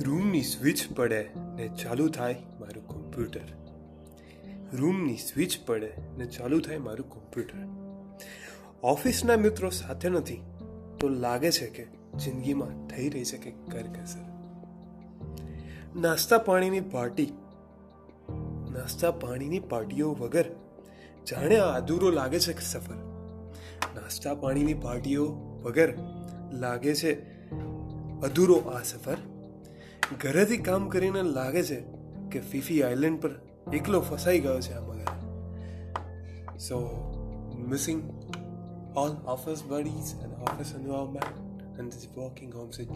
રૂમની સ્વિચ પડે ને ચાલુ થાય મારું કોમ્પ્યુટર રૂમની સ્વિચ પડે ને ચાલુ થાય મારું કોમ્પ્યુટર ઓફિસના મિત્રો સાથે નથી, તો લાગે છે કે જિંદગીમાં થઈ રહી છે કે કરકસર નાસ્તા પાણીની પાર્ટી નાસ્તા પાણીની પાર્ટીઓ વગર જાણે અધૂરો લાગે છે કે સફર નાસ્તા પાણીની પાર્ટીઓ વગર લાગે છે અધૂરો આ સફર. ઘરેથી કામ કરીને લાગે છે કે ફીફી આઇલેન્ડ પર એકલો ફસાઈ ગયો છે આ મગર so missing office buddies and office environment and just walking home said